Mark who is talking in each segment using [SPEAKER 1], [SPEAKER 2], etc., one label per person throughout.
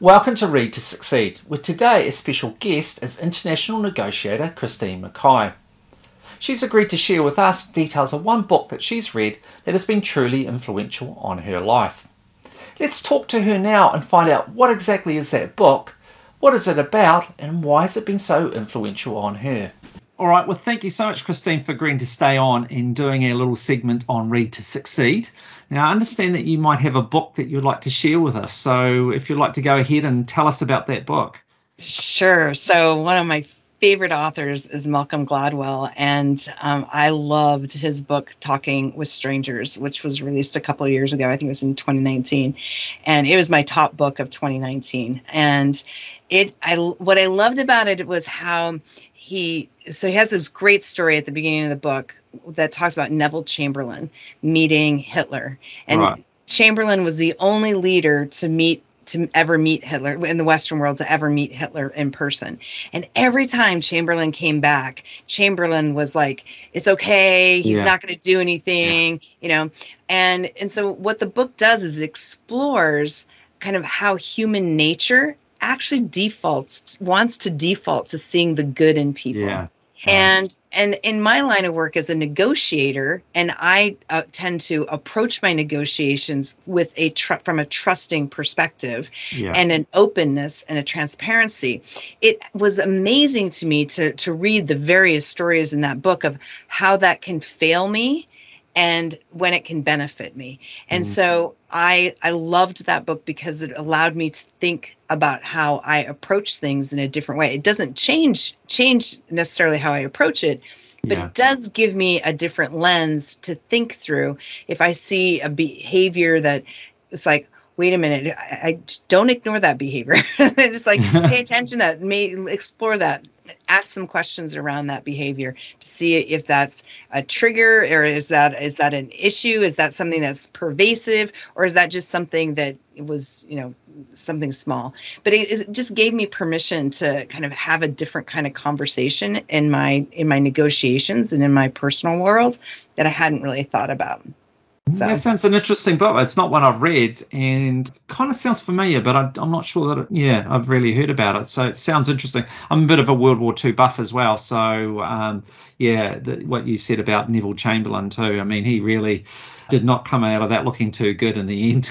[SPEAKER 1] Welcome to Read to Succeed, with today a special guest is international negotiator Christine Mackay. She's agreed to share with us details of one book that she's read that has been truly influential on her life. Let's talk to her now and find out what exactly is that book, what is it about, and why has it been so influential on her. All right, well, thank you so much, Christine, for agreeing to stay on in doing a little segment on Read to Succeed. Now, I understand that you might have a book that you'd like to share with us. So, if you'd like to go ahead and tell us about that book.
[SPEAKER 2] Sure. So, one of my favorite authors is Malcolm Gladwell, and um, I loved his book Talking with Strangers, which was released a couple of years ago. I think it was in 2019, and it was my top book of 2019. And it, I, what I loved about it was how he, so he has this great story at the beginning of the book that talks about Neville Chamberlain meeting Hitler, and right. Chamberlain was the only leader to meet to ever meet Hitler in the Western world to ever meet Hitler in person. And every time Chamberlain came back, Chamberlain was like, "It's okay. He's yeah. not going to do anything," yeah. you know. And and so what the book does is explores kind of how human nature actually defaults wants to default to seeing the good in people. Yeah and and in my line of work as a negotiator and i uh, tend to approach my negotiations with a tr- from a trusting perspective yeah. and an openness and a transparency it was amazing to me to to read the various stories in that book of how that can fail me and when it can benefit me. And mm-hmm. so I I loved that book because it allowed me to think about how I approach things in a different way. It doesn't change change necessarily how I approach it, but yeah. it does give me a different lens to think through. If I see a behavior that it's like wait a minute I, I don't ignore that behavior it's like pay attention to that may explore that ask some questions around that behavior to see if that's a trigger or is that is that an issue? Is that something that's pervasive or is that just something that was you know something small? But it, it just gave me permission to kind of have a different kind of conversation in my in my negotiations and in my personal world that i hadn't really thought about
[SPEAKER 1] so. That sounds an interesting book. It's not one I've read, and kind of sounds familiar, but I, am not sure that. It, yeah, I've really heard about it, so it sounds interesting. I'm a bit of a World War II buff as well, so um, yeah, the, what you said about Neville Chamberlain too. I mean, he really did not come out of that looking too good in the end.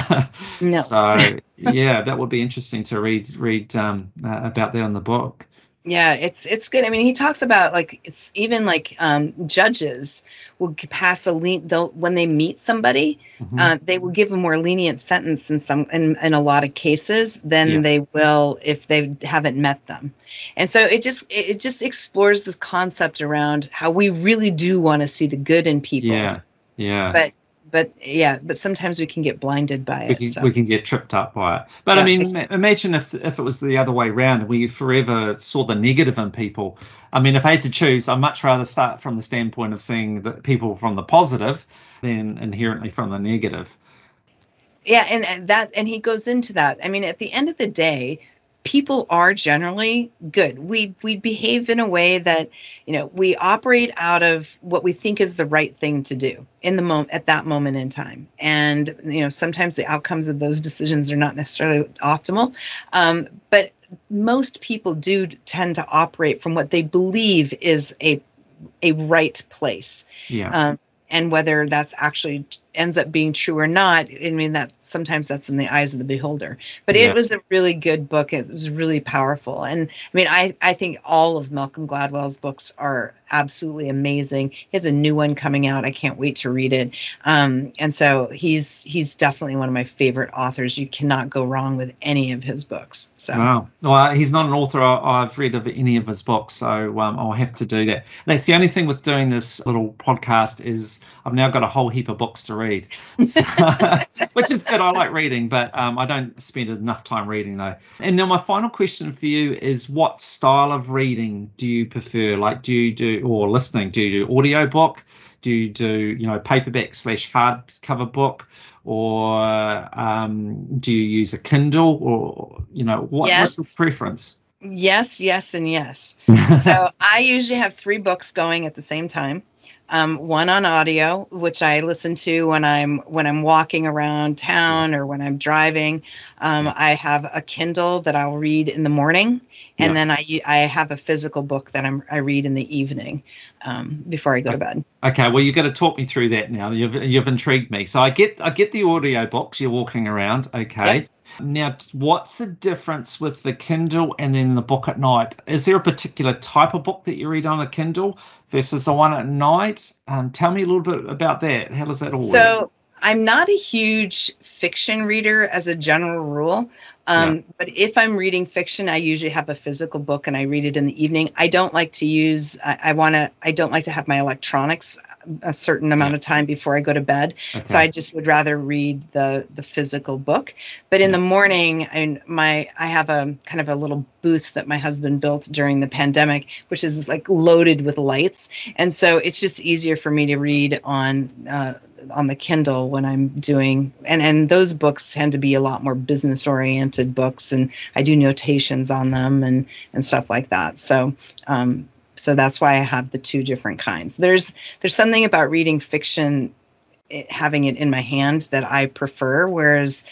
[SPEAKER 1] no. So yeah, that would be interesting to read read um, uh, about that in the book
[SPEAKER 2] yeah it's it's good i mean he talks about like it's even like um, judges will pass a lean they'll when they meet somebody mm-hmm. uh, they will give a more lenient sentence in some in, in a lot of cases than yeah. they will if they haven't met them and so it just it just explores this concept around how we really do want to see the good in people
[SPEAKER 1] yeah yeah
[SPEAKER 2] but but yeah, but sometimes we can get blinded by
[SPEAKER 1] we it.
[SPEAKER 2] Can,
[SPEAKER 1] so. We can get tripped up by it. But yeah, I mean, imagine if if it was the other way around, and we forever saw the negative in people. I mean, if I had to choose, I'd much rather start from the standpoint of seeing the people from the positive than inherently from the negative.
[SPEAKER 2] Yeah, and, and that and he goes into that. I mean, at the end of the day, people are generally good. We we behave in a way that you know we operate out of what we think is the right thing to do in the moment at that moment in time. And you know sometimes the outcomes of those decisions are not necessarily optimal, um, but most people do tend to operate from what they believe is a a right place.
[SPEAKER 1] Yeah. Um,
[SPEAKER 2] and whether that's actually ends up being true or not i mean that sometimes that's in the eyes of the beholder. But yeah. it was a really good book. It was really powerful. And i mean i i think all of malcolm gladwell's books are absolutely amazing. He has a new one coming out. I can't wait to read it. Um, and so he's he's definitely one of my favorite authors. You cannot go wrong with any of his books. So.
[SPEAKER 1] Wow. Well he's not an author i've read of any of his books so um, i'll have to do that. That's the only thing with doing this little podcast is i've now got a whole heap of books to read read, so, which is good. I like reading, but um, I don't spend enough time reading though. And now my final question for you is: What style of reading do you prefer? Like, do you do or listening? Do you do audio book? Do you do you know paperback slash hardcover book? or um, do you use a Kindle, or you know what, yes. what's your preference?
[SPEAKER 2] Yes, yes, and yes. so I usually have three books going at the same time. Um, one on audio, which I listen to when I'm when I'm walking around town or when I'm driving. Um, I have a Kindle that I'll read in the morning, and
[SPEAKER 1] Yeah.
[SPEAKER 2] then I I have a physical book that I'm I read in the evening um, before I go to bed.
[SPEAKER 1] Okay, well, you're going to talk me through that now. You've you've intrigued me. So I get I get the audio box. You're walking around. Okay. Now, what's the difference with the Kindle and then the book at night? Is there a particular type of book that you read on a Kindle versus the one at night? Um, tell me a little bit about that. How does that all work?
[SPEAKER 2] So I'm not a huge fiction reader as a general rule. Um, But if I'm reading fiction, I usually have a physical book and I read it in the evening. I don't like to use, I, I want to, I don't like to have my electronics a certain amount of time before I go to bed.
[SPEAKER 1] Okay.
[SPEAKER 2] So I just would rather read the the physical book. But in the morning, I my I have a kind of a little booth that my husband built during the pandemic, which is like loaded with lights, and so it's just easier for me to read on. Uh, on the Kindle when I'm doing and and those books tend to be a lot more business oriented books and I do notations on them and and stuff like that. So um so that's why I have the two different kinds. There's there's something about reading fiction it, having it in my hand that I prefer whereas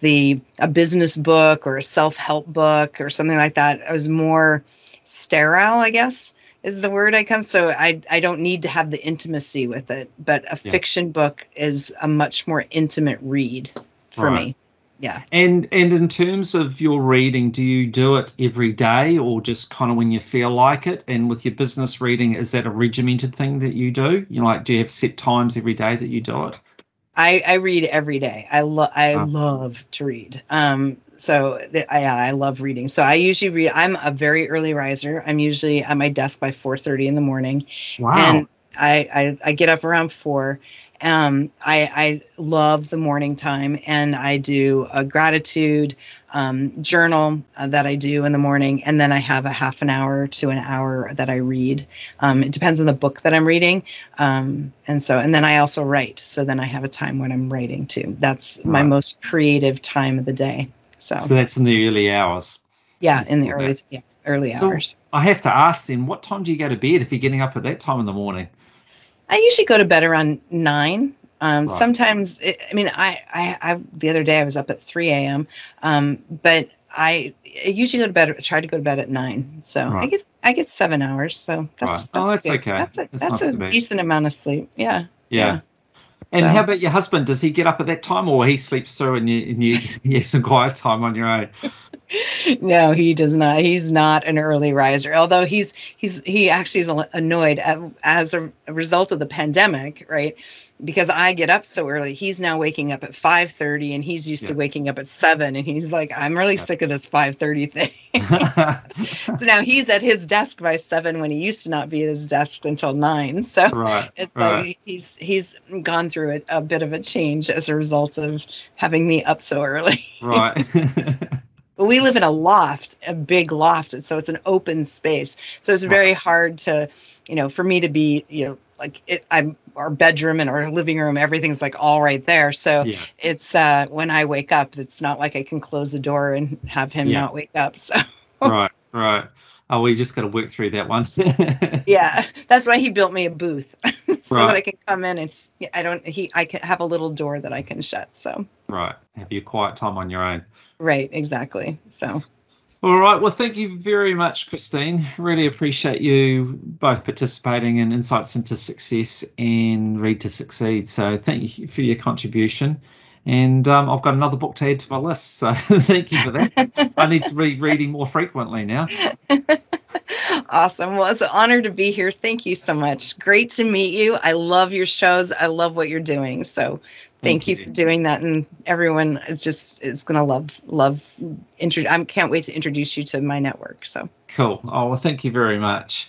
[SPEAKER 2] the a business book or a self-help book or something like that is more sterile, I guess is the word I come. So I I don't need to have the intimacy with it, but a
[SPEAKER 1] Yeah.
[SPEAKER 2] fiction book is a much more intimate read for
[SPEAKER 1] Right.
[SPEAKER 2] me. Yeah.
[SPEAKER 1] And and in terms of your reading, do you do it every day or just kind of when you feel like it? And with your business reading, is that a regimented thing that you do? You know, like do you have set times every day that you do it?
[SPEAKER 2] I, I read every day. I love I
[SPEAKER 1] Wow.
[SPEAKER 2] love to read. Um, so th- I, I love reading. So I usually read. I'm a very early riser. I'm usually at my desk by 4:30 in the morning,
[SPEAKER 1] Wow.
[SPEAKER 2] and I, I I get up around four. Um, I I love the morning time, and I do a gratitude um, journal uh, that I do in the morning, and then I have a half an hour to an hour that I read. Um, it depends on the book that I'm reading, um, and so and then I also write. So then I have a time when I'm writing too. That's my most creative time of the day. So,
[SPEAKER 1] so that's in the early hours.
[SPEAKER 2] yeah, in the early yeah, early
[SPEAKER 1] So-
[SPEAKER 2] hours.
[SPEAKER 1] I have to ask then, what time do you go to bed if you're getting up at that time in the morning?
[SPEAKER 2] I usually go to bed around nine. Um,
[SPEAKER 1] Right.
[SPEAKER 2] Sometimes, it, I mean, I, I, I, the other day I was up at 3 a.m., um, but I, I usually go to bed, I try to go to bed at nine. So I get, I get seven hours. So that's,
[SPEAKER 1] Right. Oh, that's okay.
[SPEAKER 2] That's a,
[SPEAKER 1] That's
[SPEAKER 2] that's
[SPEAKER 1] not
[SPEAKER 2] a decent amount of sleep. Yeah.
[SPEAKER 1] Yeah. And
[SPEAKER 2] So-
[SPEAKER 1] how about your husband? Does he get up at that time or he sleeps through and you, and you, you have some quiet time on your own?
[SPEAKER 2] No, he does not. He's not an early riser. Although he's he's he actually is annoyed at, as a, result of the pandemic, right? Because I get up so early. He's now waking up at five thirty, and he's used to waking up at seven. And he's like, I'm really
[SPEAKER 1] Yeah.
[SPEAKER 2] sick of this five thirty thing. so now he's at his desk by seven when he used to not be at his desk until nine. So
[SPEAKER 1] right.
[SPEAKER 2] it's
[SPEAKER 1] right.
[SPEAKER 2] like he's he's gone through a, a bit of a change as a result of having me up so early.
[SPEAKER 1] Right.
[SPEAKER 2] But we live in a loft, a big loft, and so it's an open space. So it's very hard to, you know, for me to be, you know, like it, I'm our bedroom and our living room, everything's like all right there. So
[SPEAKER 1] yeah.
[SPEAKER 2] it's uh when I wake up, it's not like I can close the door and have him
[SPEAKER 1] Yeah.
[SPEAKER 2] not wake up. So
[SPEAKER 1] Right. Right. Oh, we just got to work through that one.
[SPEAKER 2] yeah, that's why he built me a booth so
[SPEAKER 1] Right.
[SPEAKER 2] that I can come in and I don't he I can have a little door that I can shut. So
[SPEAKER 1] right. Have your quiet time on your own.
[SPEAKER 2] Right, exactly. So
[SPEAKER 1] All right. Well, thank you very much, Christine. Really appreciate you both participating in Insights into Success and Read to Succeed. So, thank you for your contribution. And um, I've got another book to add to my list. So, thank you for that. I need to be reading more frequently now.
[SPEAKER 2] awesome. Well, it's an honor to be here. Thank you so much. Great to meet you. I love your shows. I love what you're doing. So thank, you. for doing that. And everyone is just is gonna love love intro I can't wait to introduce you to my network. So
[SPEAKER 1] Cool. Oh, well, thank you very much.